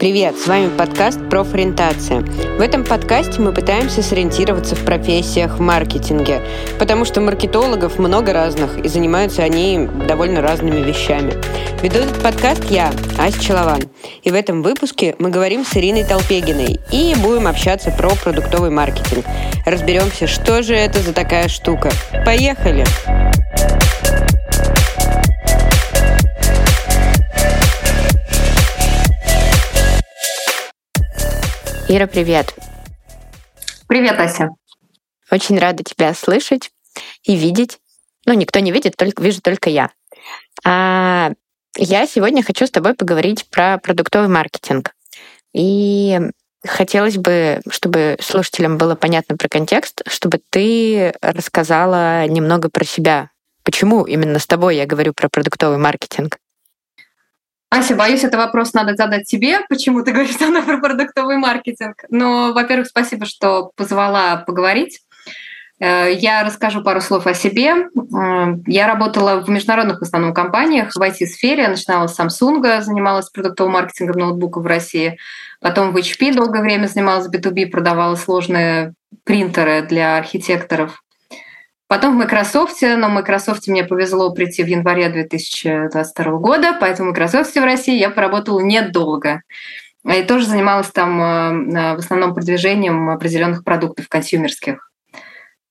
Привет, с вами подкаст «Профориентация». В этом подкасте мы пытаемся сориентироваться в профессиях в маркетинге, потому что маркетологов много разных, и занимаются они довольно разными вещами. Веду этот подкаст я, Ася Челован. И в этом выпуске мы говорим с Ириной Толпегиной и будем общаться про продуктовый маркетинг. Разберемся, что же это за такая штука. Поехали! Поехали! Ира, привет. Привет, Ася. Очень рада тебя слышать и видеть. Ну, никто не видит, только вижу только я. А я сегодня хочу с тобой поговорить про продуктовый маркетинг. И хотелось бы, чтобы слушателям было понятно про контекст, чтобы ты рассказала немного про себя. Почему именно с тобой я говорю про продуктовый маркетинг? Ася, боюсь, это вопрос надо задать тебе, почему ты говоришь со про продуктовый маркетинг. Но, во-первых, спасибо, что позвала поговорить. Э, я расскажу пару слов о себе. Э, я работала в международных в основном компаниях в IT-сфере. Начинала с Samsung, занималась продуктовым маркетингом ноутбуков в России. Потом в HP долгое время занималась B2B, продавала сложные принтеры для архитекторов. Потом в Microsoft, но в Microsoft мне повезло прийти в январе 2022 года, поэтому в Microsoft в России я поработала недолго. И тоже занималась там э, в основном продвижением определенных продуктов консюмерских.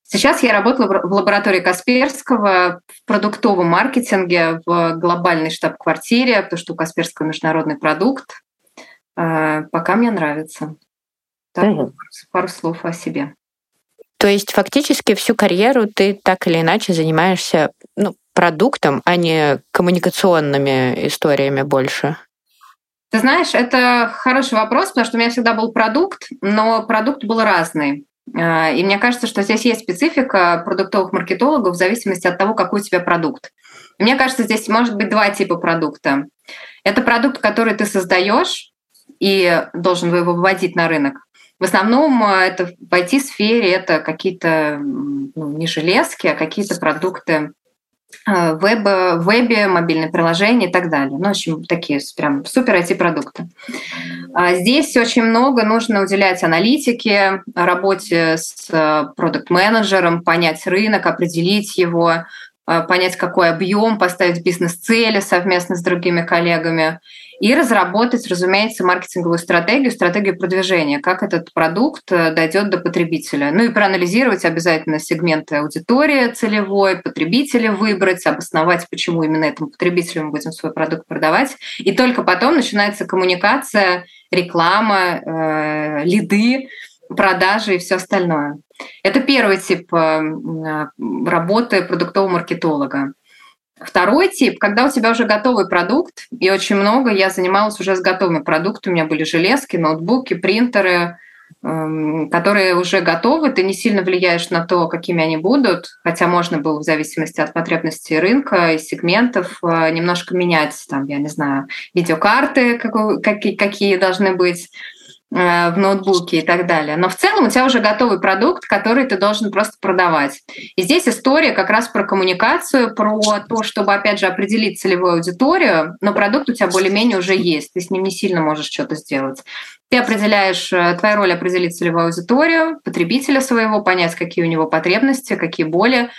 Сейчас я работаю в лаборатории Касперского в продуктовом маркетинге в глобальной штаб-квартире, потому что у Касперского международный продукт. Э, пока мне нравится. Так, угу. пару слов о себе. То есть фактически всю карьеру ты так или иначе занимаешься ну, продуктом, а не коммуникационными историями больше? Ты знаешь, это хороший вопрос, потому что у меня всегда был продукт, но продукт был разный. А, и мне кажется, что здесь есть специфика продуктовых маркетологов в зависимости от того, какой у тебя продукт. И мне кажется, здесь может быть два типа продукта. Это продукт, который ты создаешь и должен его выводить на рынок. В основном э, это в IT-сфере это какие-то ну, не железки, а какие-то продукты э, веба, вебе, мобильное приложение и так далее. Ну, в общем, такие прям супер IT-продукты. А здесь очень много нужно уделять аналитике, работе с э, продукт-менеджером, понять рынок, определить его, понять, какой объем, поставить бизнес-цели совместно с другими коллегами и разработать, разумеется, маркетинговую стратегию, стратегию продвижения, как этот продукт э, дойдет до потребителя. Ну и проанализировать обязательно сегменты аудитории целевой, потребителя выбрать, обосновать, почему именно этому потребителю мы будем свой продукт продавать. И только потом начинается коммуникация, реклама, э, лиды, продажи и все остальное. Это первый тип э, работы продуктового маркетолога. Второй тип, когда у тебя уже готовый продукт, и очень много я занималась уже с готовыми продуктами, у меня были железки, ноутбуки, принтеры, эм, которые уже готовы, ты не сильно влияешь на то, какими они будут, хотя можно было в зависимости от потребностей рынка и сегментов э, немножко менять, там, я не знаю, видеокарты, какие, какие должны быть, в ноутбуке и так далее. Но в целом у тебя уже готовый продукт, который ты должен просто продавать. И здесь история как раз про коммуникацию, про то, чтобы, опять же, определить целевую аудиторию, но продукт у тебя более-менее уже есть, ты с ним не сильно можешь что-то сделать. Ты определяешь, э, твоя роль определить целевую аудиторию, потребителя своего, понять, какие у него потребности, какие боли,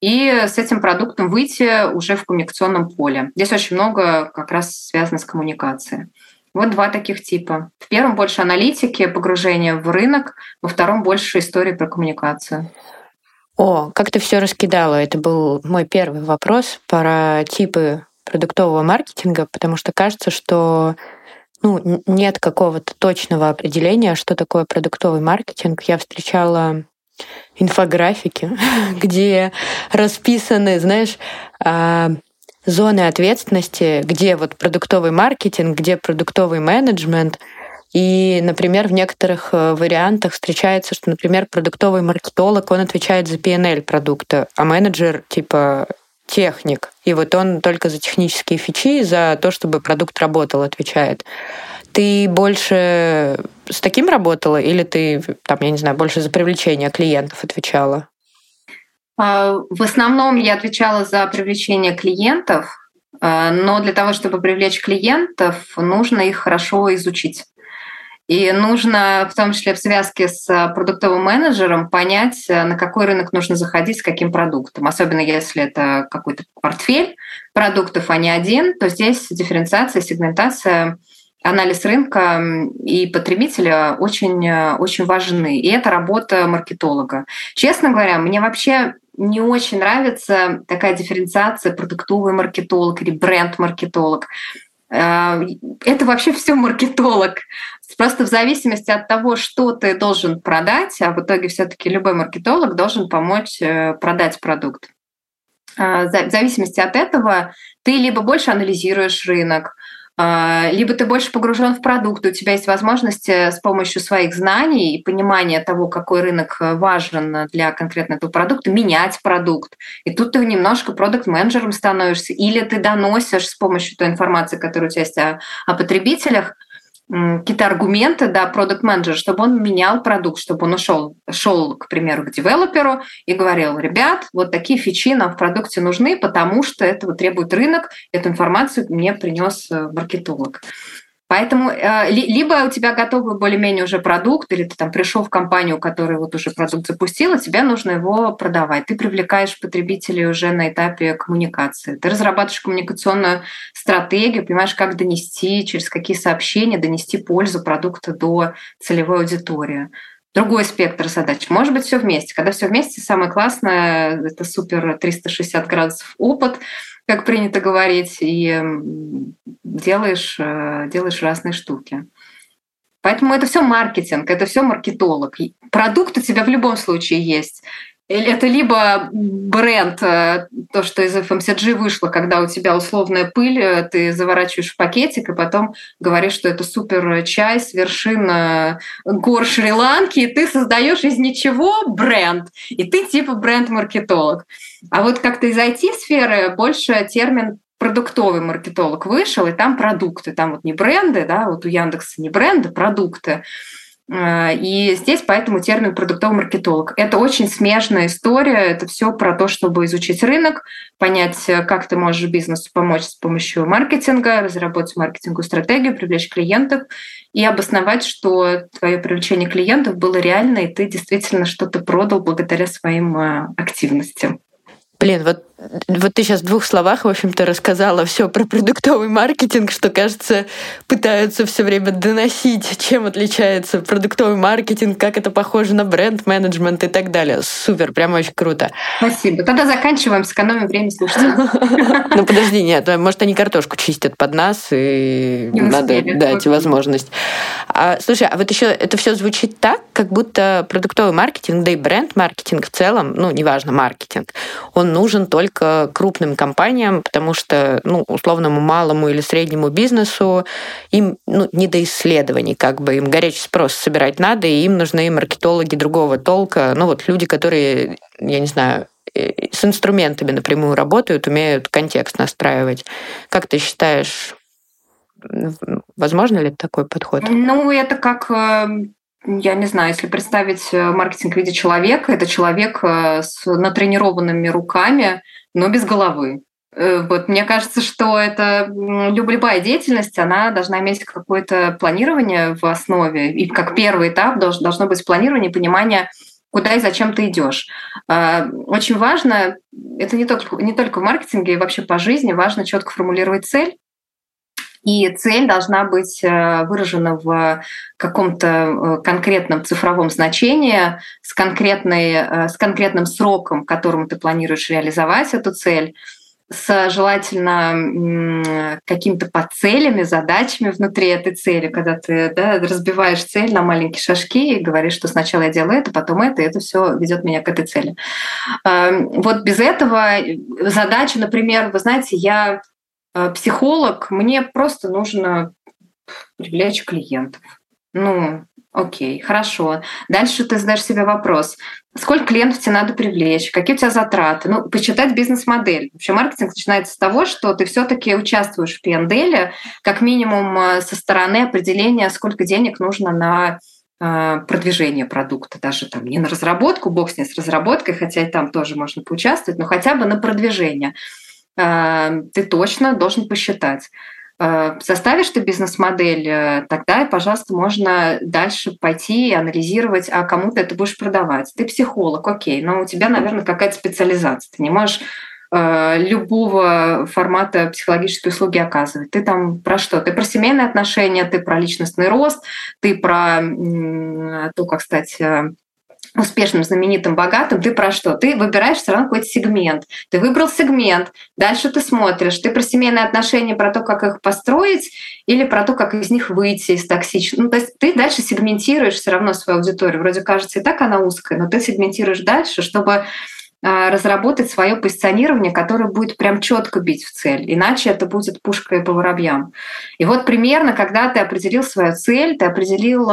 и с этим продуктом выйти уже в коммуникационном поле. Здесь очень много как раз связано с коммуникацией. Вот два таких типа. В первом больше аналитики, погружение в рынок, во втором больше истории про коммуникацию. О, как ты все раскидала. Это был мой первый вопрос про типы продуктового маркетинга, потому что кажется, что ну, нет какого-то точного определения, что такое продуктовый маркетинг. Я встречала инфографики, где расписаны, знаешь, а, зоны ответственности, где вот продуктовый маркетинг, где продуктовый менеджмент. И, например, в некоторых э, вариантах встречается, что, например, продуктовый маркетолог, он отвечает за PNL продукта, а менеджер типа техник. И вот он только за технические фичи, за то, чтобы продукт работал, отвечает. Ты больше с таким работала или ты, там, я не знаю, больше за привлечение клиентов отвечала? А, в основном я отвечала за привлечение клиентов, а, но для того, чтобы привлечь клиентов, нужно их хорошо изучить. И нужно, в том числе в связке с продуктовым менеджером, понять, на какой рынок нужно заходить, с каким продуктом. Особенно если это какой-то портфель продуктов, а не один, то здесь дифференциация, сегментация анализ рынка и потребителя очень, очень важны. И это работа маркетолога. Честно говоря, мне вообще не очень нравится такая дифференциация продуктовый маркетолог или бренд-маркетолог. Э, это вообще все маркетолог. Просто в зависимости от того, что ты должен продать, а в итоге все-таки любой маркетолог должен помочь э, продать продукт. Э, в зависимости от этого ты либо больше анализируешь рынок, либо ты больше погружен в продукт, у тебя есть возможность с помощью своих знаний и понимания того, какой рынок э, важен для конкретно этого продукта, менять продукт. И тут ты немножко продукт-менеджером становишься, или ты доносишь с помощью той информации, которая у тебя есть о, о потребителях, какие-то аргументы, да, продукт менеджер чтобы он менял продукт, чтобы он ушел, шел, к примеру, к девелоперу и говорил, ребят, вот такие фичи нам в продукте нужны, потому что этого требует рынок, эту информацию мне принес э, маркетолог. Поэтому э, либо у тебя готовый более-менее уже продукт, или ты там пришел в компанию, которая вот уже продукт запустила, тебе нужно его продавать. Ты привлекаешь потребителей уже на этапе коммуникации. Ты разрабатываешь коммуникационную стратегию, понимаешь, как донести, через какие сообщения донести пользу продукта до целевой аудитории другой спектр задач. Может быть, все вместе. Когда все вместе, самое классное это супер 360 градусов опыт, как принято говорить, и делаешь, э, делаешь разные штуки. Поэтому это все маркетинг, это все маркетолог. Продукт у тебя в любом случае есть. Это либо бренд, э, то, что из FMCG вышло, когда у тебя условная пыль, э, ты заворачиваешь в пакетик и потом говоришь, что это супер чай с вершин гор Шри-Ланки, и ты создаешь из ничего бренд, и ты типа бренд-маркетолог. А вот как-то из IT-сферы больше термин продуктовый маркетолог вышел, и там продукты, там вот не бренды, да, вот у Яндекса не бренды, продукты. Э, и здесь поэтому термин продуктовый маркетолог. Это очень смежная история, это все про то, чтобы изучить рынок, понять, как ты можешь бизнесу помочь с помощью маркетинга, разработать маркетинговую стратегию, привлечь клиентов и обосновать, что твое привлечение клиентов было реально, и ты действительно что-то продал благодаря своим э, активностям. Блин, вот вот ты сейчас в двух словах, в общем-то, рассказала все про продуктовый маркетинг, что, кажется, пытаются все время доносить, чем отличается продуктовый маркетинг, как это похоже на бренд-менеджмент и так далее. Супер, прям очень круто. Спасибо. Тогда заканчиваем, сэкономим время слушателей. Ну, подожди, нет, может, они картошку чистят под нас, и надо дать возможность. А, слушай, а вот еще это все звучит так, как будто продуктовый маркетинг, да и бренд-маркетинг в целом, ну, неважно, маркетинг, он нужен только крупным компаниям, потому что, ну, условному малому или среднему бизнесу им ну, не до исследований, как бы им горячий спрос собирать надо, и им нужны маркетологи другого толка, ну, вот люди, которые, я не знаю, э, с инструментами напрямую работают, умеют контекст настраивать. Как ты считаешь, возможно ли такой подход? Ну, это как э, я не знаю, если представить э, маркетинг в виде человека, это человек с натренированными руками, но без головы. Э, вот, мне кажется, что это любая деятельность, она должна иметь какое-то планирование в основе. И как первый этап должно быть планирование, понимание, куда и зачем ты идешь. А, очень важно, это не только, не только в маркетинге, и вообще по жизни, важно четко формулировать цель, и цель должна быть э, выражена в каком-то э, конкретном цифровом значении, с, конкретной, э, с конкретным сроком, которому ты планируешь реализовать эту цель, с желательно какими-то подцелями, задачами внутри этой цели, когда ты да, разбиваешь цель на маленькие шажки и говоришь, что сначала я делаю это, потом это, и это все ведет меня к этой цели. Вот без этого задача, например, вы знаете, я психолог, мне просто нужно привлечь клиентов. Ну, окей, хорошо. Дальше ты задаешь себе вопрос, сколько клиентов тебе надо привлечь, какие у тебя затраты. Ну, почитать бизнес-модель. Вообще маркетинг начинается с того, что ты все таки участвуешь в P&L, как минимум э, со стороны определения, сколько денег нужно на э, продвижение продукта, даже там не на разработку, бог с ней с разработкой, хотя и там тоже можно поучаствовать, но хотя бы на продвижение. Э, ты точно должен посчитать. Э, составишь ты бизнес-модель, э, тогда, пожалуйста, можно дальше пойти и анализировать, а кому ты это будешь продавать. Ты психолог, окей, но у тебя, наверное, какая-то специализация. Ты не можешь э, любого формата психологической услуги оказывать. Ты там про что? Ты про семейные отношения, ты про личностный рост, ты про то, как стать успешным, знаменитым, богатым, ты про что? Ты выбираешь все равно какой-то сегмент. Ты выбрал сегмент, дальше ты смотришь. Ты про семейные отношения, про то, как их построить, или про то, как из них выйти из токсичных. Ну, то есть ты дальше сегментируешь все равно свою аудиторию. Вроде кажется, и так она узкая, но ты сегментируешь дальше, чтобы разработать свое позиционирование, которое будет прям четко бить в цель. Иначе это будет пушкой по воробьям. И вот примерно, когда ты определил свою цель, ты определил,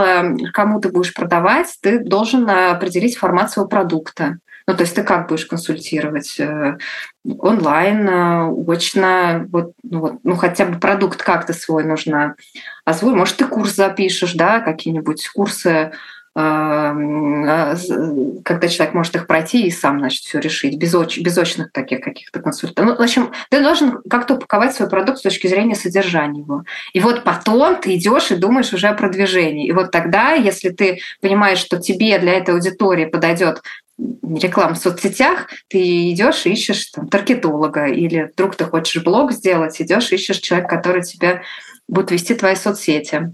кому ты будешь продавать, ты должен определить формат своего продукта. Ну, то есть ты как будешь консультировать? Э, онлайн, э, очно, вот, ну, вот, ну хотя бы продукт как-то свой нужно озвучить. Может, ты курс запишешь, да, какие-нибудь курсы а, когда человек может их пройти и сам, значит, все решить, без, оч, без очных таких каких-то консультантов. Ну, в общем, ты должен как-то упаковать свой продукт с точки зрения содержания его. И вот потом ты идешь и думаешь уже о продвижении. И вот тогда, если ты понимаешь, что тебе для этой аудитории подойдет реклама в соцсетях, ты идешь и ищешь там, таргетолога, или вдруг ты хочешь блог сделать, идешь ищешь человека, который тебя будет вести твои соцсети.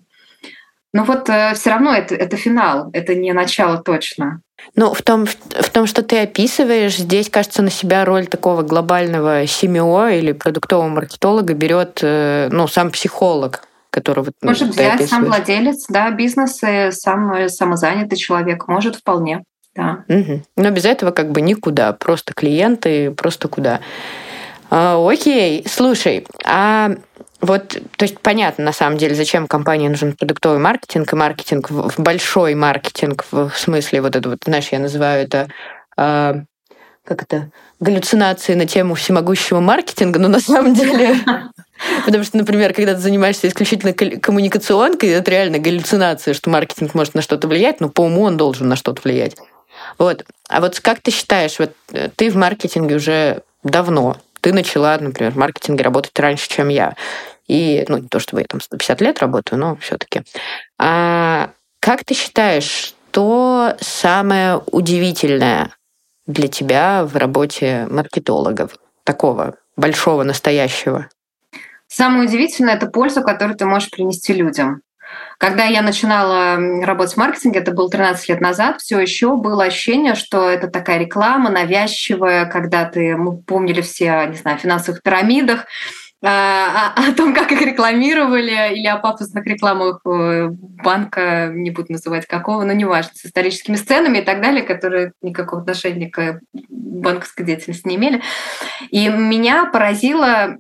Но вот э, все равно это, это финал, это не начало точно. Ну, в том, в том, что ты описываешь, здесь, кажется, на себя роль такого глобального семио или продуктового маркетолога берет э, ну, сам психолог, который вот Может взять сам владелец да, бизнеса, сам самозанятый человек, может вполне. Да. Угу. Но без этого как бы никуда, просто клиенты, просто куда. А, окей, слушай, а вот, то есть понятно, на самом деле, зачем компании нужен продуктовый маркетинг и маркетинг, в большой маркетинг, в смысле вот это вот, знаешь, я называю это э, как это, галлюцинации на тему всемогущего маркетинга, но на самом деле... Потому что, например, когда ты занимаешься исключительно коммуникационкой, это реально галлюцинация, что маркетинг может на что-то влиять, но по уму он должен на что-то влиять. Вот. А вот как ты считаешь, вот э, ты в маркетинге уже давно, ты начала, например, в маркетинге работать раньше, чем я. И, ну, не то чтобы я там 150 лет работаю, но все-таки. А как ты считаешь, что самое удивительное для тебя в работе маркетологов, такого большого, настоящего? Самое удивительное – это пользу, которую ты можешь принести людям. Когда я начинала работать в маркетинге, это было 13 лет назад, все еще было ощущение, что это такая реклама навязчивая, когда ты, мы помнили все, не знаю, о финансовых пирамидах, а, о, о том, как их рекламировали, или о пафосных рекламах э, банка, не буду называть какого, но неважно, с историческими сценами и так далее, которые никакого отношения к банковской деятельности не имели. И меня поразила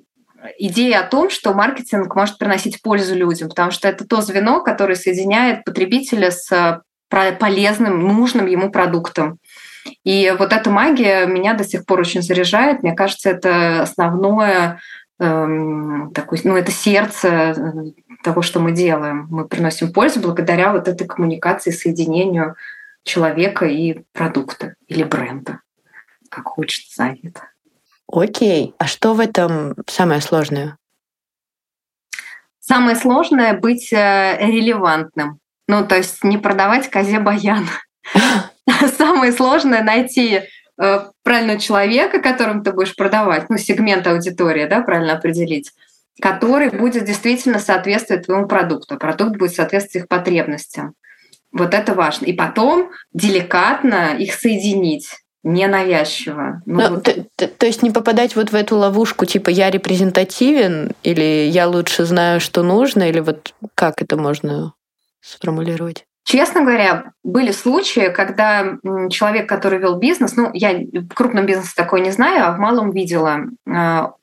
идея о том, что маркетинг может приносить пользу людям, потому что это то звено, которое соединяет потребителя с полезным, нужным ему продуктом. И вот эта магия меня до сих пор очень заряжает. Мне кажется, это основное такой, ну, это сердце э, того, что мы делаем. Мы приносим пользу благодаря вот этой коммуникации, соединению человека и продукта или бренда, как хочется за это. Окей. А что в этом самое сложное? Самое сложное — быть э, релевантным. Ну, то есть не продавать козе баян. Самое сложное — найти Э, правильного человека, которым ты будешь продавать, ну, сегмент аудитории, да, правильно определить, который будет действительно соответствовать твоему продукту. Продукт будет соответствовать их потребностям. Вот это важно. И потом деликатно их соединить ненавязчиво. Ну, Но, вот... то, то, то есть не попадать вот в эту ловушку, типа я репрезентативен, или я лучше знаю, что нужно, или вот как это можно сформулировать? Честно говоря, были случаи, когда человек, который вел бизнес, ну, я в крупном бизнесе такой не знаю, а в малом видела, а,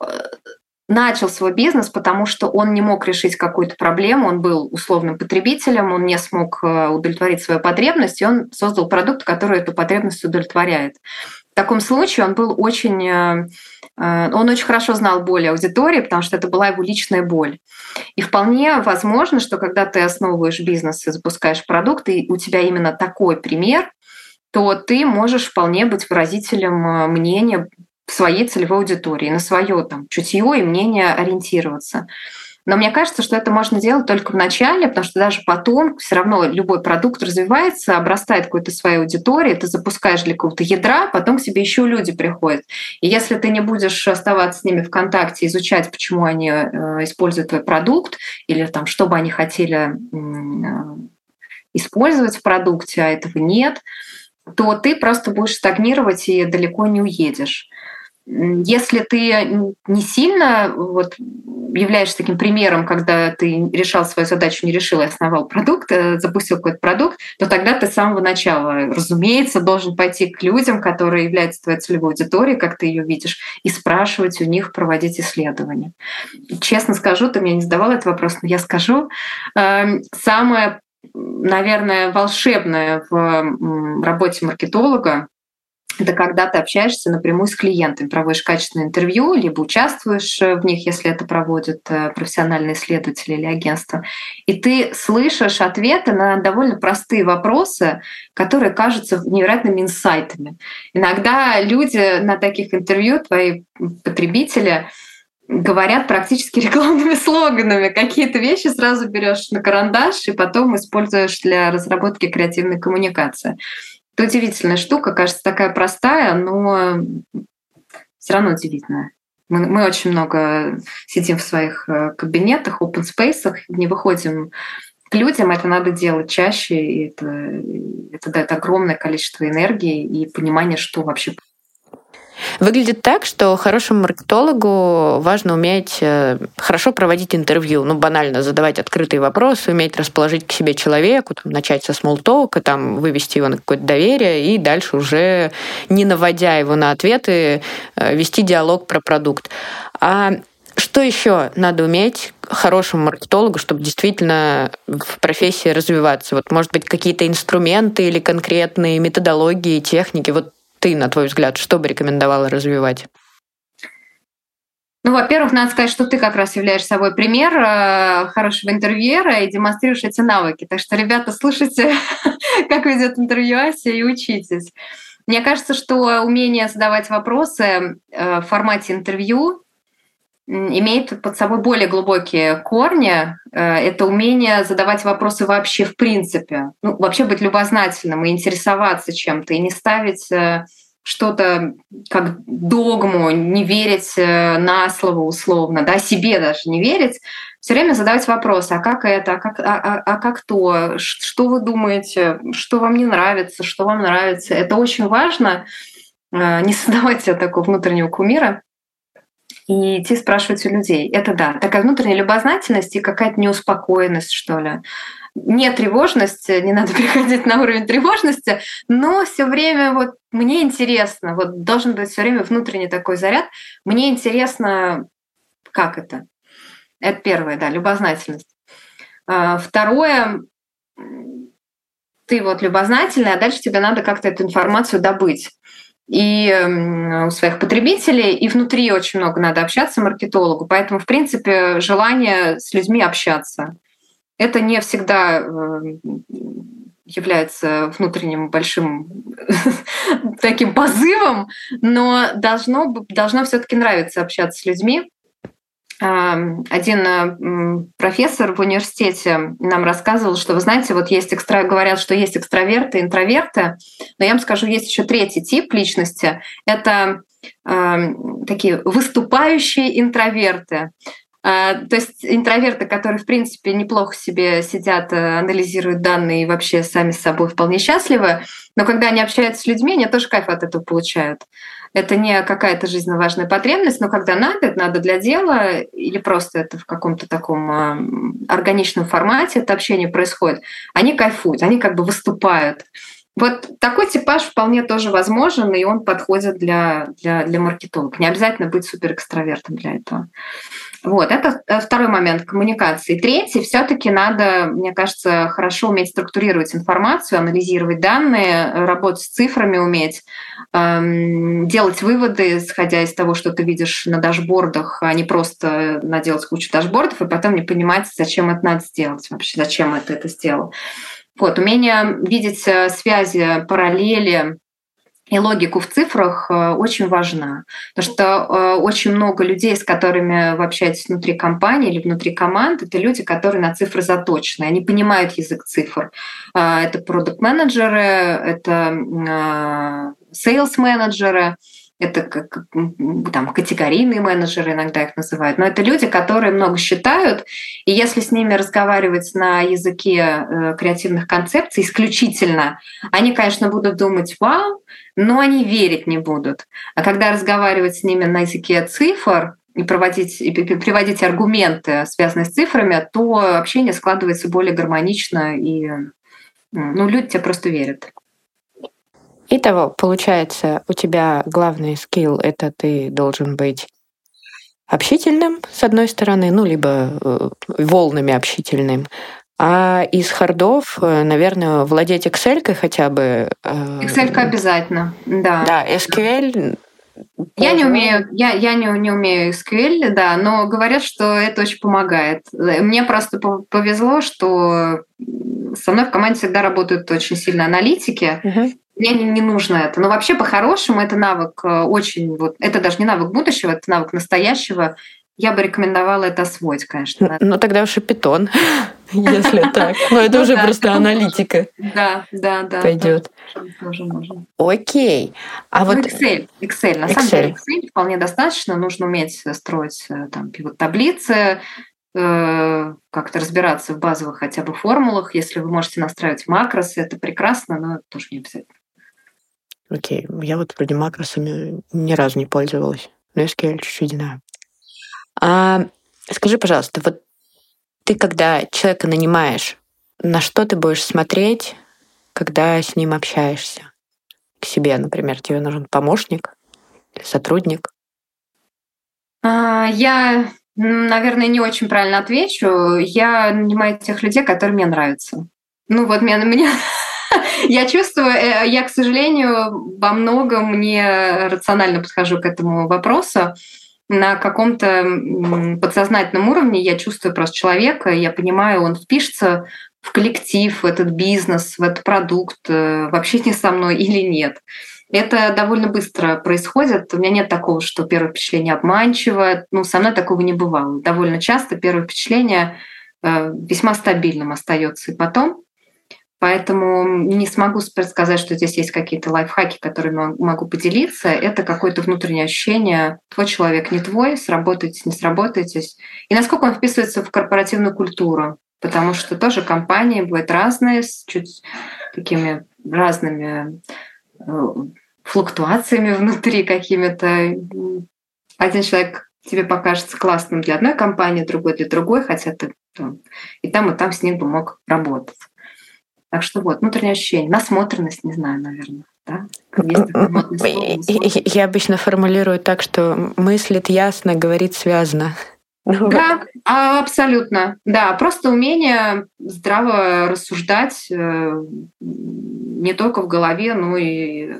начал свой бизнес, потому что он не мог решить какую-то проблему, он был условным потребителем, он не смог э, удовлетворить свою потребность, и он создал продукт, который эту потребность удовлетворяет. В таком случае он был очень э, Э, он очень хорошо знал боль аудитории, потому что это была его личная боль. И вполне возможно, что когда ты основываешь бизнес и запускаешь продукт, и у тебя именно такой пример, то ты можешь вполне быть выразителем э, мнения своей целевой аудитории, на свое там, чутье и мнение ориентироваться. Но мне кажется, что это можно делать только в начале, потому что даже потом все равно любой продукт развивается, обрастает какой-то своей аудиторией, ты запускаешь для какого-то ядра, потом к тебе еще люди приходят. И если ты не будешь оставаться с ними в контакте, изучать, почему они э, используют твой продукт, или там, что бы они хотели э, использовать в продукте, а этого нет, то ты просто будешь стагнировать и далеко не уедешь. Если ты не сильно вот, являешься таким примером, когда ты решал свою задачу, не решил и основал продукт, э, запустил какой-то продукт, то тогда ты с самого начала, разумеется, должен пойти к людям, которые являются твоей целевой аудиторией, как ты ее видишь, и спрашивать у них, проводить исследования. Честно скажу, ты мне не задавал этот вопрос, но я скажу. Эм, самое наверное, волшебное в работе маркетолога, это когда ты общаешься напрямую с клиентами, проводишь качественное интервью, либо участвуешь в них, если это проводят э, профессиональные исследователи или агентства, и ты слышишь ответы на довольно простые вопросы, которые кажутся невероятными инсайтами. Иногда люди на таких интервью, твои потребители, говорят практически рекламными слоганами. Какие-то вещи сразу берешь на карандаш и потом используешь для разработки креативной коммуникации. Это удивительная штука, кажется, такая простая, но все равно удивительная. Мы, мы очень много сидим в своих э, кабинетах, open space, не выходим к людям, это надо делать чаще, и это, это дает огромное количество энергии и понимания, что вообще Выглядит так, что хорошему маркетологу важно уметь э, хорошо проводить интервью, ну, банально задавать открытые вопросы, уметь расположить к себе человеку, там, начать со смолтока, там, вывести его на какое-то доверие и дальше уже, не наводя его на ответы, э, вести диалог про продукт. А что еще надо уметь хорошему маркетологу, чтобы действительно в профессии развиваться? Вот, может быть, какие-то инструменты или конкретные методологии, техники? Вот ты, на твой взгляд, что бы рекомендовала развивать? Ну, во-первых, надо сказать, что ты как раз являешься собой пример э, хорошего интервьюера и демонстрируешь эти навыки. Так что, ребята, слушайте, как ведет интервью Ася и учитесь. Мне кажется, что умение задавать вопросы э, в формате интервью имеет под собой более глубокие корни. Э, это умение задавать вопросы вообще в принципе. Ну, вообще быть любознательным и интересоваться чем-то, и не ставить э, что-то как догму, не верить э, на слово условно, да, себе даже не верить, все время задавать вопросы, а как это, а как, а, а, а как то, что вы думаете, что вам не нравится, что вам нравится. Это очень важно, не создавать себе такого внутреннего кумира, и идти спрашивать у людей. Это да, такая внутренняя любознательность и какая-то неуспокоенность, что ли. Не тревожность, не надо переходить на уровень тревожности, но все время вот мне интересно, вот должен быть все время внутренний такой заряд. Мне интересно, как это. Это первое, да, любознательность. А, второе, ты вот любознательный, а дальше тебе надо как-то эту информацию добыть и у своих потребителей, и внутри очень много надо общаться маркетологу. Поэтому, в принципе, желание с людьми общаться. Это не всегда эм, является внутренним большим таким позывом, но должно, должно все-таки нравиться общаться с людьми один профессор в университете нам рассказывал, что, вы знаете, вот есть экстра... говорят, что есть экстраверты, интроверты, но я вам скажу, есть еще третий тип личности. Это э, такие выступающие интроверты. Э, то есть интроверты, которые, в принципе, неплохо себе сидят, э, анализируют данные и вообще сами с собой вполне счастливы, но когда они общаются с людьми, они тоже кайф от этого получают это не какая-то жизненно важная потребность, но когда надо, надо для дела, или просто это в каком-то таком а, органичном формате это общение происходит, они кайфуют, они как бы выступают. Вот такой типаж вполне тоже возможен, и он подходит для, для, для маркетолога. Не обязательно быть супер экстравертом для этого. Вот, это э, второй момент коммуникации. Третий, все-таки надо, мне кажется, хорошо уметь структурировать информацию, анализировать данные, работать с цифрами уметь, эм, делать выводы, исходя из того, что ты видишь на дашбордах, а не просто наделать кучу дашбордов и потом не понимать, зачем это надо сделать вообще, зачем это это сделал. Вот, умение видеть э, связи, параллели, и логику в цифрах э, очень важна. Потому что э, очень много людей, с которыми вы общаетесь внутри компании или внутри команд, это люди, которые на цифры заточены. Они понимают язык цифр. Э, это продукт-менеджеры, это sales-менеджеры, это как, там, категорийные менеджеры иногда их называют, но это люди, которые много считают, и если с ними разговаривать на языке э, креативных концепций исключительно, они, конечно, будут думать «вау», но они верить не будут. А когда разговаривать с ними на языке цифр, и проводить и приводить аргументы, связанные с цифрами, то общение складывается более гармонично, и ну, люди тебе просто верят. Итого, получается, у тебя главный скилл — это ты должен быть общительным, с одной стороны, ну, либо э, волнами общительным, а из хардов, э, наверное, владеть Excel хотя бы. Э, Excel обязательно, да. Да, SQL я не умею, я, я не, не умею SQL, да, но говорят, что это очень помогает. Мне просто повезло, что со мной в команде всегда работают очень сильно аналитики, uh-huh. Мне не, не нужно это. Но вообще, по-хорошему, это навык э, очень... Вот, это даже не навык будущего, это навык настоящего. Я бы рекомендовала это освоить, конечно. Ну, тогда уж и питон, если так. Но это ну уже просто аналитика. Да, да, да. Пойдет. Тоже можно. Окей. А вот Excel, Excel. На самом деле Excel вполне достаточно. Нужно уметь строить э, там пивот-таблицы, э, как-то разбираться в базовых хотя бы формулах. Если вы можете настраивать макросы, это прекрасно, но это тоже не обязательно. Окей, я вот вроде макросами ни разу не пользовалась, но SQL чуть-чуть знаю. А, скажи, пожалуйста, вот ты когда человека нанимаешь, на что ты будешь смотреть, когда с ним общаешься? К себе, например, тебе нужен помощник или сотрудник? А, я, наверное, не очень правильно отвечу. Я нанимаю тех людей, которые мне нравятся. Ну вот мне, мне я чувствую, э, я, к сожалению, во многом не рационально подхожу к этому вопросу. На каком-то подсознательном уровне я чувствую просто человека, я понимаю, он впишется в коллектив, в этот бизнес, в этот продукт, э, в общении со мной или нет. Это довольно быстро происходит. У меня нет такого, что первое впечатление обманчиво. Ну, со мной такого не бывало. Довольно часто первое впечатление э, весьма стабильным остается и потом. Поэтому не смогу сказать, что здесь есть какие-то лайфхаки, которыми могу поделиться. Это какое-то внутреннее ощущение, твой человек не твой, сработаетесь, не сработаетесь. И насколько он вписывается в корпоративную культуру. Потому что тоже компании бывают разные, с чуть такими разными э, флуктуациями внутри какими-то. Один человек тебе покажется классным для одной компании, другой для другой, хотя ты и там, и там с ним бы мог работать. Так что вот, внутреннее ощущение, насмотренность, не знаю, наверное. Да? Я обычно формулирую так, что мыслит ясно, говорит связано. Ну да, а, абсолютно. Да, просто умение здраво рассуждать э, не только в голове, но и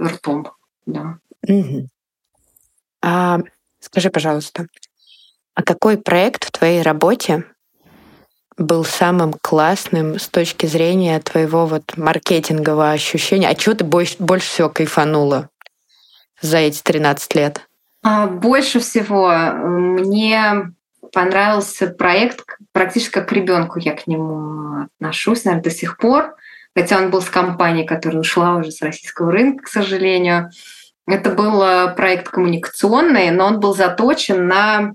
ртом. Да. Угу. А, скажи, пожалуйста, а какой проект в твоей работе был самым классным с точки зрения твоего вот маркетингового ощущения? А чего ты больше, больше всего кайфанула за эти 13 лет? А, больше всего э, мне понравился проект практически как к ребенку я к нему отношусь, наверное, до сих пор. Хотя он был с компанией, которая ушла уже с российского рынка, к сожалению. Это был э, проект коммуникационный, но он был заточен на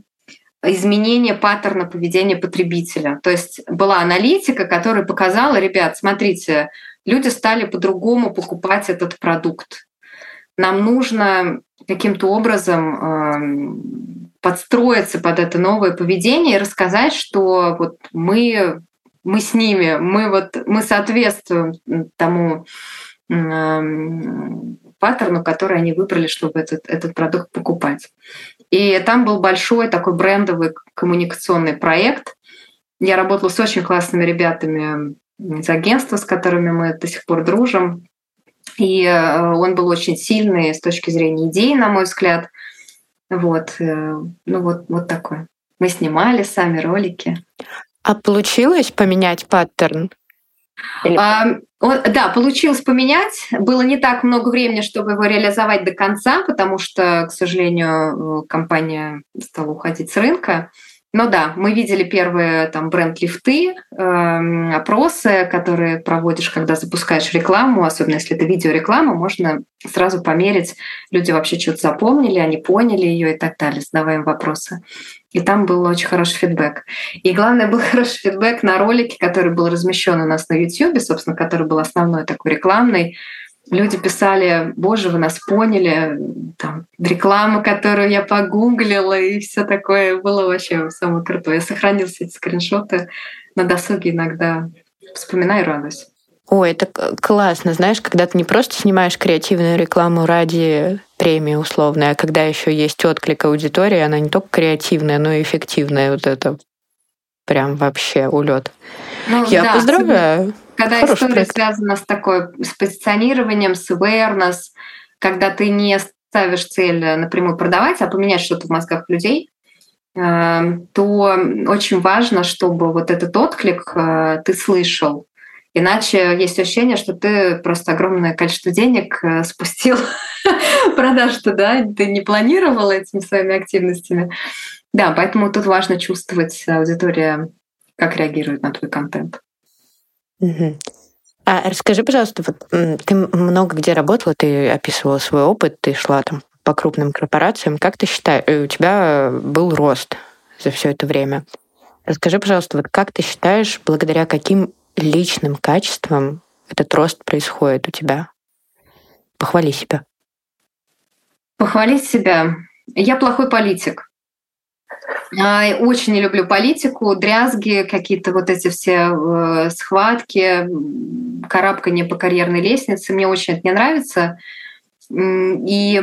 изменение паттерна поведения потребителя. То есть была аналитика, которая показала, ребят, смотрите, люди стали по-другому покупать этот продукт. Нам нужно каким-то образом э, подстроиться под это новое поведение и рассказать, что вот мы, мы с ними, мы, вот, мы соответствуем тому э, паттерну, который они выбрали, чтобы этот, этот продукт покупать. И там был большой такой брендовый коммуникационный проект. Я работала с очень классными ребятами из агентства, с которыми мы до сих пор дружим. И э, он был очень сильный с точки зрения идеи, на мой взгляд. Вот, э, ну вот, вот такой. Мы снимали сами ролики. А получилось поменять паттерн? А, да, получилось поменять. Было не так много времени, чтобы его реализовать до конца, потому что, к сожалению, компания стала уходить с рынка. Но да, мы видели первые там бренд-лифты, э, опросы, которые проводишь, когда запускаешь рекламу, особенно если это видеореклама, можно сразу померить, люди вообще что-то запомнили, они поняли ее и так далее, задавая им вопросы. И там был очень хороший фидбэк. И главное, был хороший фидбэк на ролике, который был размещен у нас на YouTube, собственно, который был основной такой рекламный люди писали, боже, вы нас поняли, там, реклама, которую я погуглила, и все такое было вообще самое крутое. Я сохранил все эти скриншоты на досуге иногда. Вспоминаю и радуюсь. Ой, это классно, знаешь, когда ты не просто снимаешь креативную рекламу ради премии условной, а когда еще есть отклик аудитории, она не только креативная, но и эффективная. Вот это прям вообще улет. Ну, Я да, поздравляю. Когда Хороший история проект. связана с такой, с позиционированием, с awareness, когда ты не ставишь цель напрямую продавать, а поменять что-то в мозгах людей, э, то очень важно, чтобы вот этот отклик э, ты слышал. Иначе есть ощущение, что ты просто огромное количество денег э, спустил продаж туда, ты не планировал этими своими активностями. Да, поэтому тут важно чувствовать аудитория, как реагирует на твой контент. А расскажи, пожалуйста, вот ты много где работала, ты описывала свой опыт, ты шла там по крупным корпорациям. Как ты считаешь, э, у тебя был рост за все это время? Расскажи, пожалуйста, вот как ты считаешь, благодаря каким личным качествам этот рост происходит у тебя? Похвали себя. Похвалить себя. Я плохой политик. Очень не люблю политику, дрязги, какие-то вот эти все э, схватки, карабкание по карьерной лестнице. Мне очень это не нравится. И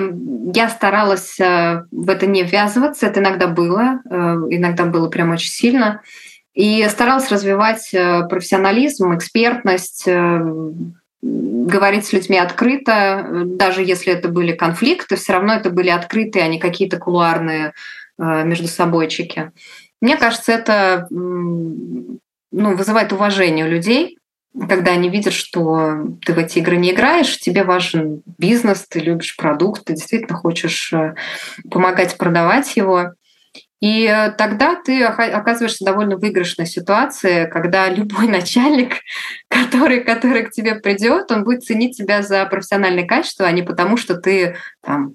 я старалась э, в это не ввязываться. Это иногда было, э, иногда было прям очень сильно. И старалась развивать профессионализм, экспертность, говорить с людьми открыто, даже если это были конфликты, все равно это были открытые, а не какие-то кулуарные Э, между собойчики. Мне кажется, это ну, вызывает уважение у людей, когда они видят, что ты в эти игры не играешь, тебе важен бизнес, ты любишь продукт, ты действительно хочешь э, помогать продавать его. И тогда ты оказываешься в довольно выигрышной ситуации, когда любой начальник, который, который к тебе придет, он будет ценить тебя за профессиональное качество, а не потому, что ты там,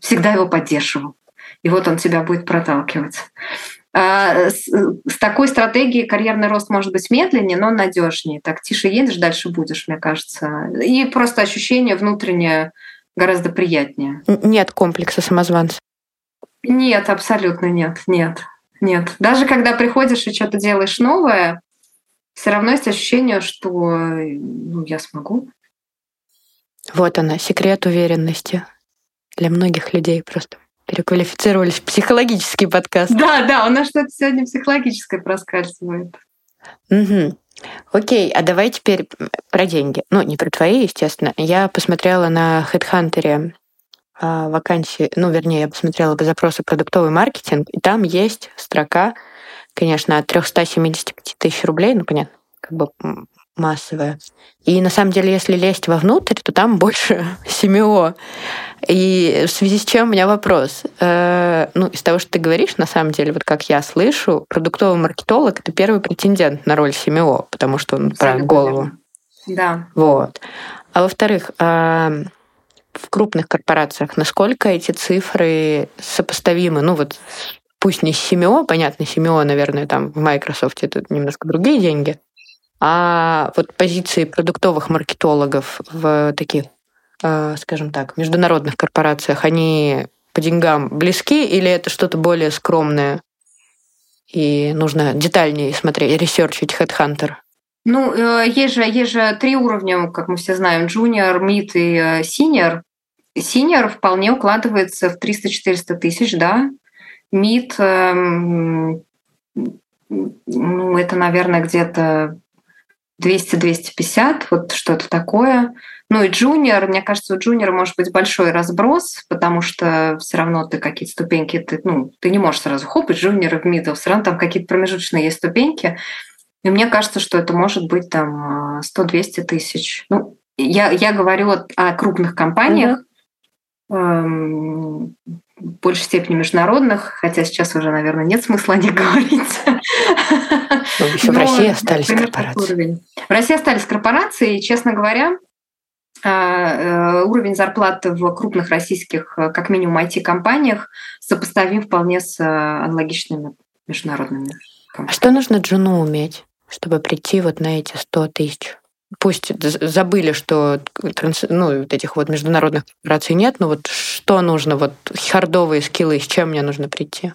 всегда его поддерживал и вот он тебя будет проталкивать. А, с такой стратегией карьерный рост может быть медленнее, но надежнее. Так тише едешь, дальше будешь, мне кажется. И просто ощущение внутреннее гораздо приятнее. Нет комплекса самозванца. Нет, абсолютно нет, нет, нет. Даже когда приходишь и что-то делаешь новое, все равно есть ощущение, что ну, я смогу. Вот она, секрет уверенности для многих людей просто переквалифицировались в психологический подкаст. Да, да, у нас что-то сегодня психологическое проскальзывает. Угу. Окей, а давай теперь про деньги. Ну, не про твои, естественно. Я посмотрела на HeadHunter вакансии, ну, вернее, я посмотрела по запросу продуктовый маркетинг, и там есть строка, конечно, от 375 тысяч рублей, ну, понятно, как бы массовая. И на самом деле, если лезть вовнутрь, то там больше семио. И в связи с чем у меня вопрос. Э, ну, из того, что ты говоришь, на самом деле, вот как я слышу, продуктовый маркетолог — это первый претендент на роль семио, потому что он про голову. Да. Вот. А во-вторых, э, в крупных корпорациях насколько эти цифры сопоставимы? Ну, вот пусть не семио, понятно, семио, наверное, там в Microsoft это немножко другие деньги, а вот позиции продуктовых маркетологов в таких, э, скажем так, международных корпорациях, они по деньгам близки или это что-то более скромное? И нужно детальнее смотреть, ресерчить HeadHunter? Ну, э, есть же, есть же три уровня, как мы все знаем, junior, mid и э, senior. Senior вполне укладывается в 300-400 тысяч, да. Mid, эм, ну, это, наверное, где-то 200-250, вот что-то такое. Ну и джуниор, мне кажется, у джуниора может быть большой разброс, потому что все равно ты какие-то ступеньки, ты, ну, ты не можешь сразу хоп, из джуниора в мидл, все равно там какие-то промежуточные есть ступеньки. И мне кажется, что это может быть там 100-200 тысяч. Ну, я, я говорю о крупных компаниях, mm-hmm. в большей степени международных, хотя сейчас уже, наверное, нет смысла о них говорить. Ну, еще в России остались корпорации. В России остались корпорации, и, честно говоря, а, э, уровень зарплаты в крупных российских, э, как минимум, IT-компаниях сопоставим вполне с э, аналогичными международными компаниями. А что нужно Джуну уметь, чтобы прийти вот на эти 100 тысяч? Пусть забыли, что ну, вот этих вот международных корпораций нет, но вот что нужно, вот хардовые скиллы, с чем мне нужно прийти?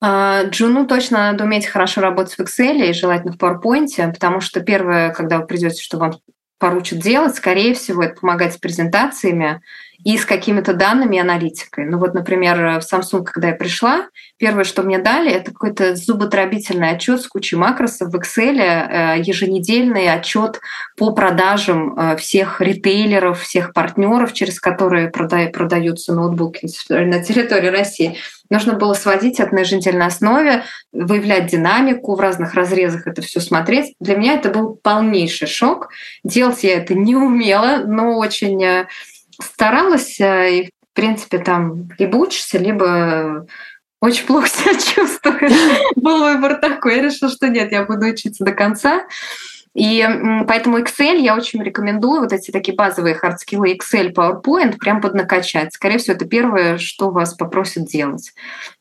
А, Джуну точно надо уметь хорошо работать в Excel и желательно в PowerPoint, потому что первое, когда вы придете, что вам поручат делать, скорее всего, это помогать с презентациями и с какими-то данными и аналитикой. Ну вот, например, в Samsung, когда я пришла, первое, что мне дали, это какой-то зуботробительный отчет с кучей макросов в Excel, э, еженедельный отчет по продажам э, всех ритейлеров, всех партнеров, через которые продаются ноутбуки на территории России. Нужно было сводить это на еженедельной основе, выявлять динамику, в разных разрезах это все смотреть. Для меня это был полнейший шок. Делать я это не умела, но очень э, старалась. Э, и, в принципе, там либо учишься, либо очень плохо себя чувствуешь. Был выбор такой. Я решила, что нет, я буду учиться до конца. И поэтому Excel я очень рекомендую вот эти такие базовые хардскиллы Excel, PowerPoint прям поднакачать. Скорее всего, это первое, что вас попросят делать.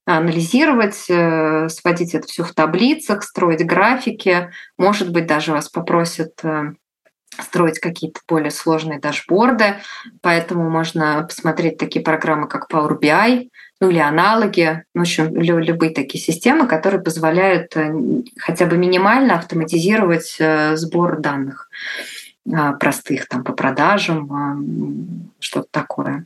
Анализировать, э, сводить это все в таблицах, строить графики. Может быть, даже вас попросят э, строить какие-то более сложные дашборды, поэтому можно посмотреть такие программы, как Power BI, ну или аналоги, в общем, любые такие системы, которые позволяют э, хотя бы минимально автоматизировать э, сбор данных а, простых там по продажам, что-то такое.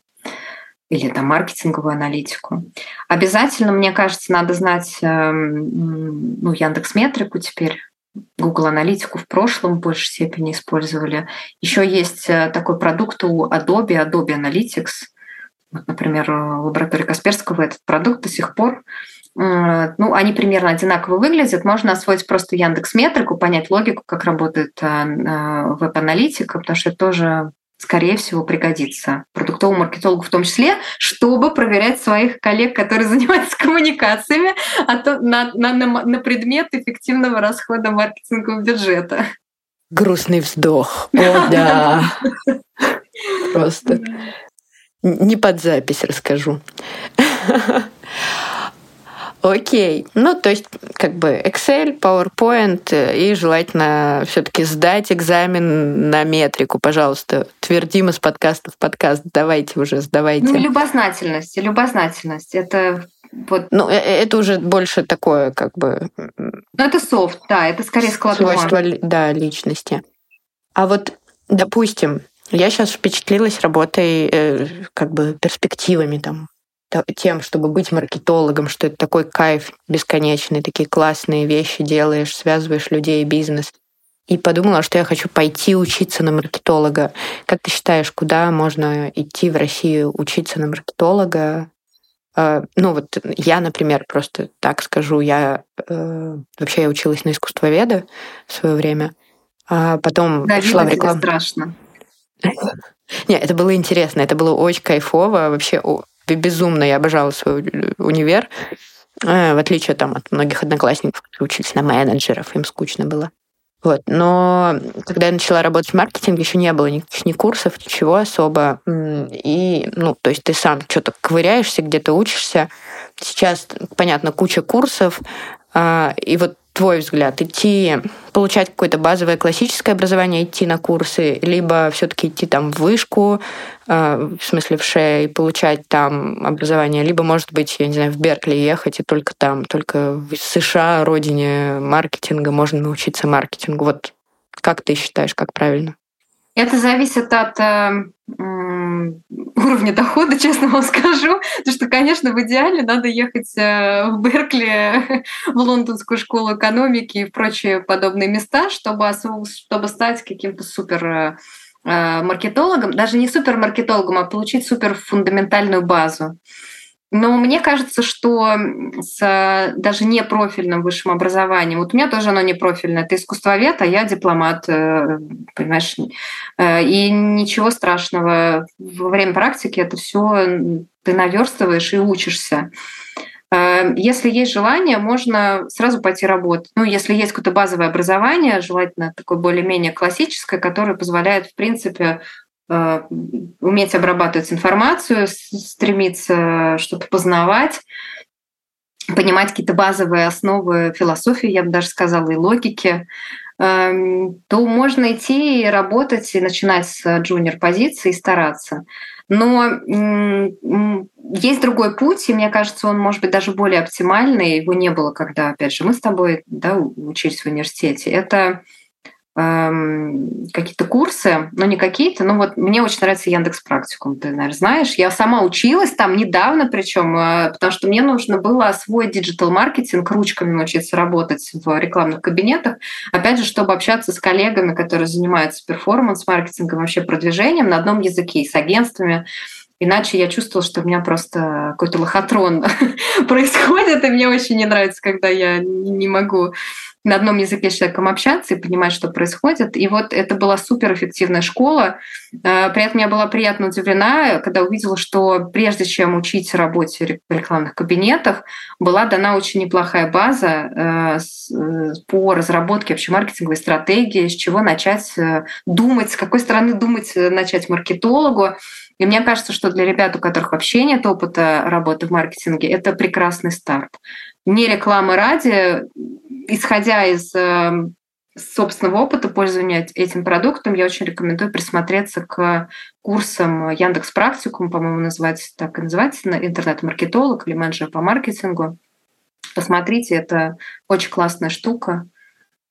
Или там маркетинговую аналитику. Обязательно, мне кажется, надо знать эм, ну, Яндекс Метрику теперь, Google Аналитику в прошлом в большей степени использовали. Еще есть э, такой продукт у Adobe, Adobe Analytics. Вот, например, в лаборатории Касперского этот продукт до сих пор э, ну, они примерно одинаково выглядят. Можно освоить просто Яндекс Метрику, понять логику, как работает э, веб-аналитика, потому что это тоже скорее всего, пригодится продуктовому маркетологу в том числе, чтобы проверять своих коллег, которые занимаются коммуникациями, а то на, на, на, на предмет эффективного расхода маркетингового бюджета. Грустный вздох. О, да. Просто не под запись расскажу. Окей. Ну, то есть, как бы Excel, PowerPoint э, и желательно все-таки сдать экзамен на метрику, пожалуйста. Твердим из подкаста в подкаст. Давайте уже, сдавайте. Ну, любознательность. Любознательность. Это вот. Ну, э, э, это уже больше такое, как бы... Ну, это софт, да, это скорее склад Свойство, да, личности. А вот, допустим, я сейчас впечатлилась работой, как бы перспективами там тем, чтобы быть маркетологом, что это такой кайф бесконечный, такие классные вещи делаешь, связываешь людей, бизнес. И подумала, что я хочу пойти учиться на маркетолога. Как ты считаешь, куда можно идти в Россию учиться на маркетолога? А, ну вот я, например, просто так скажу, я э, вообще я училась на искусствоведа в свое время, а потом да, шла в рекламу. страшно. Нет, это было интересно, это было очень кайфово, вообще безумно я обожала свой универ, э, в отличие там, от многих одноклассников, которые учились на менеджеров, им скучно было. Вот. Но когда я начала работать в маркетинге, еще не было никаких ни курсов, ничего особо. И, ну, то есть ты сам что-то ковыряешься, где-то учишься. Сейчас, понятно, куча курсов. А, и вот твой взгляд, идти получать какое-то базовое классическое образование, идти на курсы, либо все-таки идти там в вышку, э, в смысле в ШЕ, и получать там образование, либо, может быть, я не знаю, в Беркли ехать, и только там, только в США, родине маркетинга, можно научиться маркетингу. Вот как ты считаешь, как правильно? Это зависит от э, уровня дохода, честно вам скажу. Потому что, конечно, в идеале надо ехать э, в Беркли, в Лондонскую школу экономики и в прочие подобные места, чтобы, чтобы стать каким-то супер э, маркетологом, даже не супер маркетологом, а получить супер фундаментальную базу. Но мне кажется, что с даже не профильным высшим образованием, вот у меня тоже оно не профильное, ты искусствовед, а я дипломат, э, понимаешь, э, и ничего страшного. Во время практики это все ты наверстываешь и учишься. Э, если есть желание, можно сразу пойти работать. Ну, если есть какое-то базовое образование, желательно такое более-менее классическое, которое позволяет, в принципе, уметь обрабатывать информацию, стремиться что-то познавать, понимать какие-то базовые основы философии, я бы даже сказала, и логики, эм, то можно идти и работать, и начинать с junior-позиции и стараться. Но есть другой путь, и мне кажется, он может быть даже более оптимальный. Его не было, когда, опять же, мы с тобой да, учились в университете. Это какие-то курсы, но не какие-то, ну вот мне очень нравится Яндекс Практикум, ты, наверное, знаешь. Я сама училась там недавно, причем, э, потому что мне нужно было освоить digital-маркетинг, ручками научиться работать в рекламных кабинетах, опять же, чтобы общаться с коллегами, которые занимаются перформанс-маркетингом, вообще продвижением на одном языке, и с агентствами. Иначе я чувствовала, что у меня просто какой-то лохотрон происходит, и мне очень не нравится, когда я не могу на одном языке с человеком общаться и понимать, что происходит. И вот это была суперэффективная школа. Э, при этом я была приятно удивлена, когда увидела, что прежде чем учить работе в рекламных кабинетах, была дана очень неплохая база э, э, по разработке вообще маркетинговой стратегии, с чего начать думать, с какой стороны думать начать маркетологу. И мне кажется, что для ребят, у которых вообще нет опыта работы в маркетинге, это прекрасный старт. Не рекламы ради, исходя из эм, собственного опыта пользования этим продуктом, я очень рекомендую присмотреться к курсам Яндекс Практикум, по-моему, называется так и называется, интернет-маркетолог или менеджер по маркетингу. Посмотрите, это очень классная штука.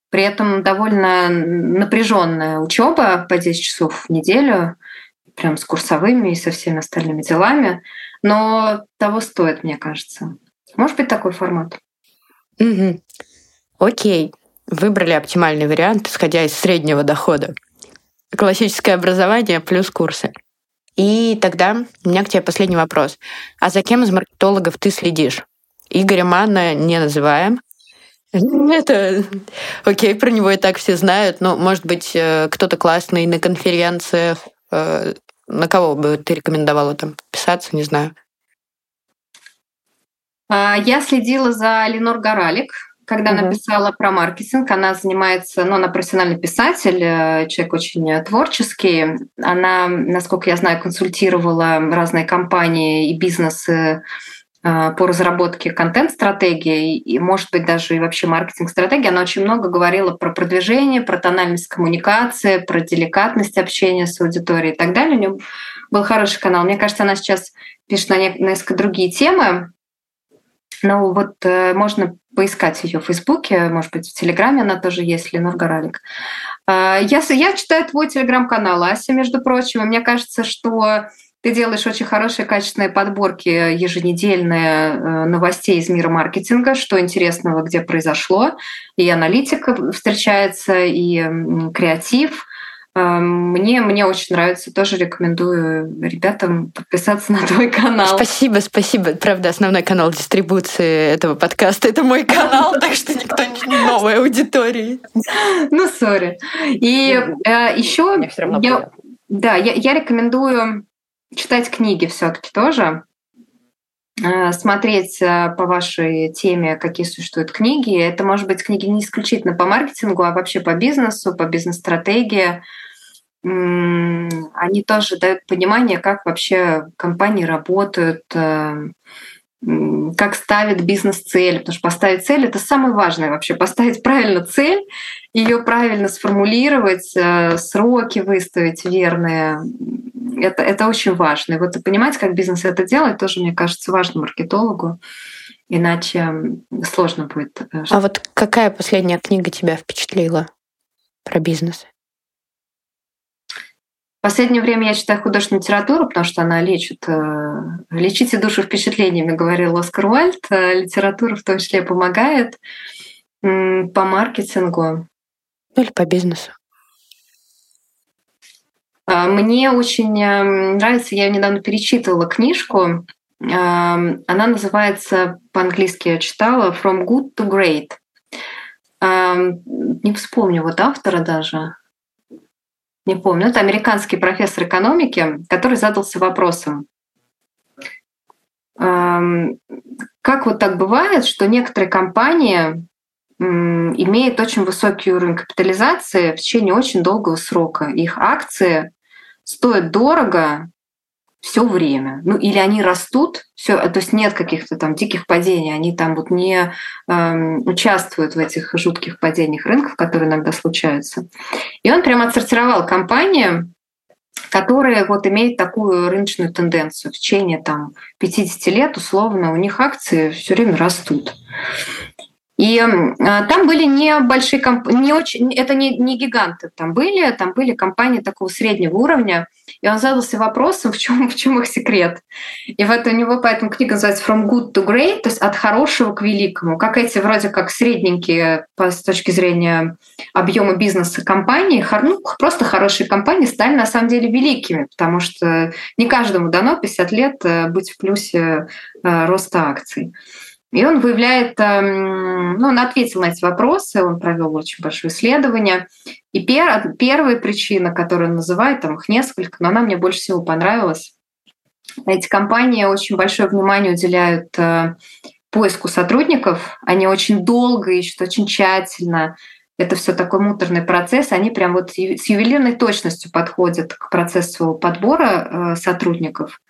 При этом довольно напряженная учеба по 10 часов в неделю, прям с курсовыми и со всеми остальными делами, но того стоит, мне кажется. Может быть такой формат. Угу. Окей, выбрали оптимальный вариант, исходя из среднего дохода. Классическое образование плюс курсы. И тогда у меня к тебе последний вопрос. А за кем из маркетологов ты следишь? Игоря Манна не называем. Это окей, про него и так все знают, но, может быть, э, кто-то классный на конференциях. Э, на кого бы ты рекомендовала там писаться, не знаю. А, я следила за Ленор Горалик, когда угу. написала про маркетинг. Она занимается, ну, она профессиональный писатель, э, человек очень творческий. Она, насколько я знаю, консультировала разные компании и бизнесы э, по разработке контент-стратегии и, может быть, даже и вообще маркетинг-стратегии. Она очень много говорила про продвижение, про тональность коммуникации, про деликатность общения с аудиторией и так далее. У нее был хороший канал. Мне кажется, она сейчас пишет на несколько другие темы, ну вот э, можно поискать ее в Фейсбуке, может быть, в Телеграме она тоже есть, Ленор Горалик. Э, я, я читаю твой Телеграм-канал, Ася, между прочим, и мне кажется, что ты делаешь очень хорошие, качественные подборки еженедельные э, новостей из мира маркетинга, что интересного, где произошло. И аналитика встречается, и креатив. Эм, мне, мне очень нравится, тоже рекомендую ребятам подписаться на твой канал. Спасибо, спасибо. Правда, основной канал дистрибуции этого подкаста — это мой канал, так что никто не новой аудитории. Ну, сори. И э, еще я, да, я, я рекомендую читать книги все-таки тоже э, смотреть э, по вашей теме, какие существуют книги. Это, может быть, книги не исключительно по маркетингу, а вообще по бизнесу, по бизнес-стратегии они тоже дают понимание, как вообще компании работают, как ставят бизнес-цель, потому что поставить цель — это самое важное вообще, поставить правильно цель, ее правильно сформулировать, э, сроки выставить верные. Это, это очень важно. И вот понимать, как бизнес это делает, тоже, мне кажется, важно маркетологу. Иначе сложно будет. Э, а вот какая последняя книга тебя впечатлила про бизнес? В последнее время я читаю художественную литературу, потому что она лечит. Э, Лечите душу впечатлениями, говорил Оскар Уальд. Э, литература в том числе помогает по маркетингу. Ну или по бизнесу. А, мне очень э, нравится, я недавно перечитывала книжку Она называется, по-английски я читала, From Good to Great. Не вспомню вот автора даже. Не помню. Это американский профессор экономики, который задался вопросом, как вот так бывает, что некоторые компании имеют очень высокий уровень капитализации в течение очень долгого срока. Их акции стоят дорого все время. Ну или они растут, все, то есть нет каких-то там диких падений, они там вот не э, участвуют в этих жутких падениях рынков, которые иногда случаются. И он прямо отсортировал компании, которые вот имеют такую рыночную тенденцию. В течение там, 50 лет условно у них акции все время растут. И а, там были небольшие компании, не очень, это не, не гиганты там были, там были компании такого среднего уровня. И он задался вопросом, в чем, в чем их секрет. И вот у него поэтому книга называется «From good to great», то есть от хорошего к великому. Как эти вроде как средненькие по, с точки зрения объема бизнеса компании, ну, просто хорошие компании стали на самом деле великими, потому что не каждому дано 50 лет э, быть в плюсе э, роста акций. И он выявляет, эм, ну, он ответил на эти вопросы, он провел очень большое исследование. И пер, первая причина, которую он называет, там их несколько, но она мне больше всего понравилась. Эти компании очень большое внимание уделяют э, поиску сотрудников. Они очень долго ищут, очень тщательно. Это все такой муторный процесс. Они прям вот с ювелирной точностью подходят к процессу подбора э, сотрудников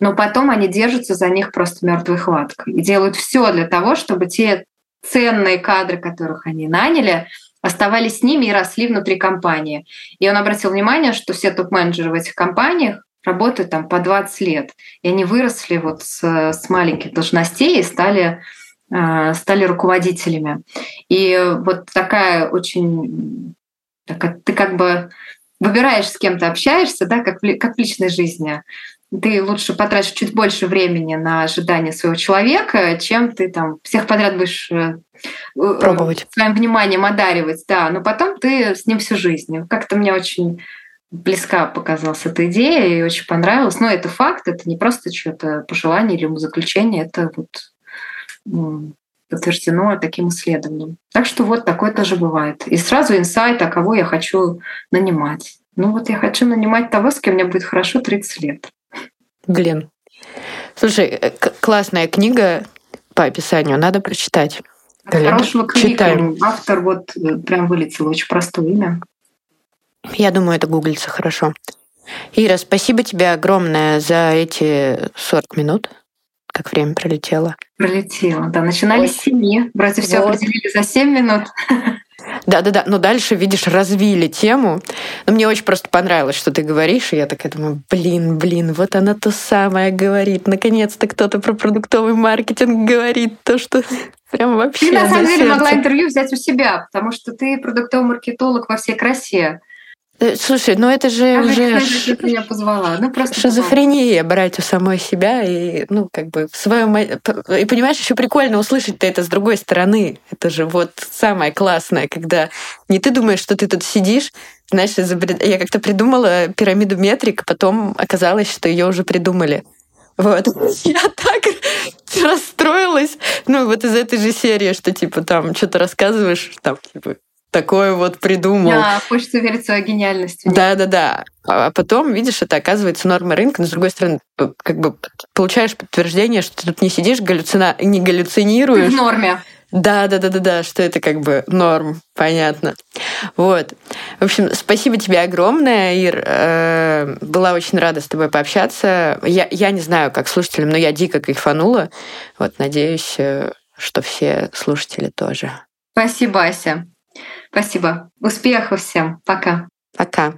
но потом они держатся за них просто мертвой хваткой и делают все для того, чтобы те ценные кадры, которых они наняли, оставались с ними и росли внутри компании. И он обратил внимание, что все топ-менеджеры в этих компаниях работают там по 20 лет. И они выросли вот с, с маленьких должностей и стали, э, стали руководителями. И вот такая очень... Так, ты как бы выбираешь, с кем ты общаешься, да, как как в личной жизни ты лучше потратишь чуть больше времени на ожидание своего человека, чем ты там всех подряд будешь э, э, пробовать своим вниманием одаривать, да, но потом ты с ним всю жизнь. Как-то мне очень близка показалась эта идея и очень понравилась. Но это факт, это не просто что-то пожелание или умозаключение, это вот подтверждено таким исследованием. Так что вот такое тоже бывает. И сразу инсайт, а кого я хочу нанимать. Ну вот я хочу нанимать того, с кем мне будет хорошо 30 лет. Блин. Слушай, э, классная книга по описанию, надо прочитать. Хорошего Читаем. Автор вот э, прям вылетел, очень простое имя. Я думаю, это гуглится хорошо. Ира, спасибо тебе огромное за эти 40 минут. Как время пролетело. Пролетело, да. Начинали Ой. с 7. Вроде все вот. определили за 7 минут. Да-да-да, но дальше, видишь, развили тему. Но мне очень просто понравилось, что ты говоришь, и я такая думаю, блин, блин, вот она то самое говорит. Наконец-то кто-то про продуктовый маркетинг говорит, то, что прям вообще Ты, на самом деле, сердце. могла интервью взять у себя, потому что ты продуктовый маркетолог во всей красе. Э, слушай, ну это же а уже ш... меня позвала. Ну, просто шизофрения брать у самой себя и, ну, как бы в своем... И понимаешь, еще прикольно услышать-то это с другой стороны. Это же вот самое классное, когда не ты думаешь, что ты тут сидишь, знаешь, изобред... я как-то придумала пирамиду метрик, потом оказалось, что ее уже придумали. Вот. Я так расстроилась. Ну, вот из этой же серии, что, типа, там, что-то рассказываешь, там, типа, такое вот придумал. Да, хочется верить в свою гениальность. Да-да-да. А потом, видишь, это оказывается норма рынка, но с другой стороны, как бы получаешь подтверждение, что ты тут не сидишь, галлюцина... не галлюцинируешь. Ты в норме. Да, да, да, да, да, что это как бы норм, понятно. Вот. В общем, спасибо тебе огромное, Ир. Э, была очень рада с тобой пообщаться. Я, я не знаю, как слушателям, но я дико кайфанула. Вот, надеюсь, э, что все слушатели тоже. Спасибо, Ася. Спасибо. Успехов всем. Пока. Пока.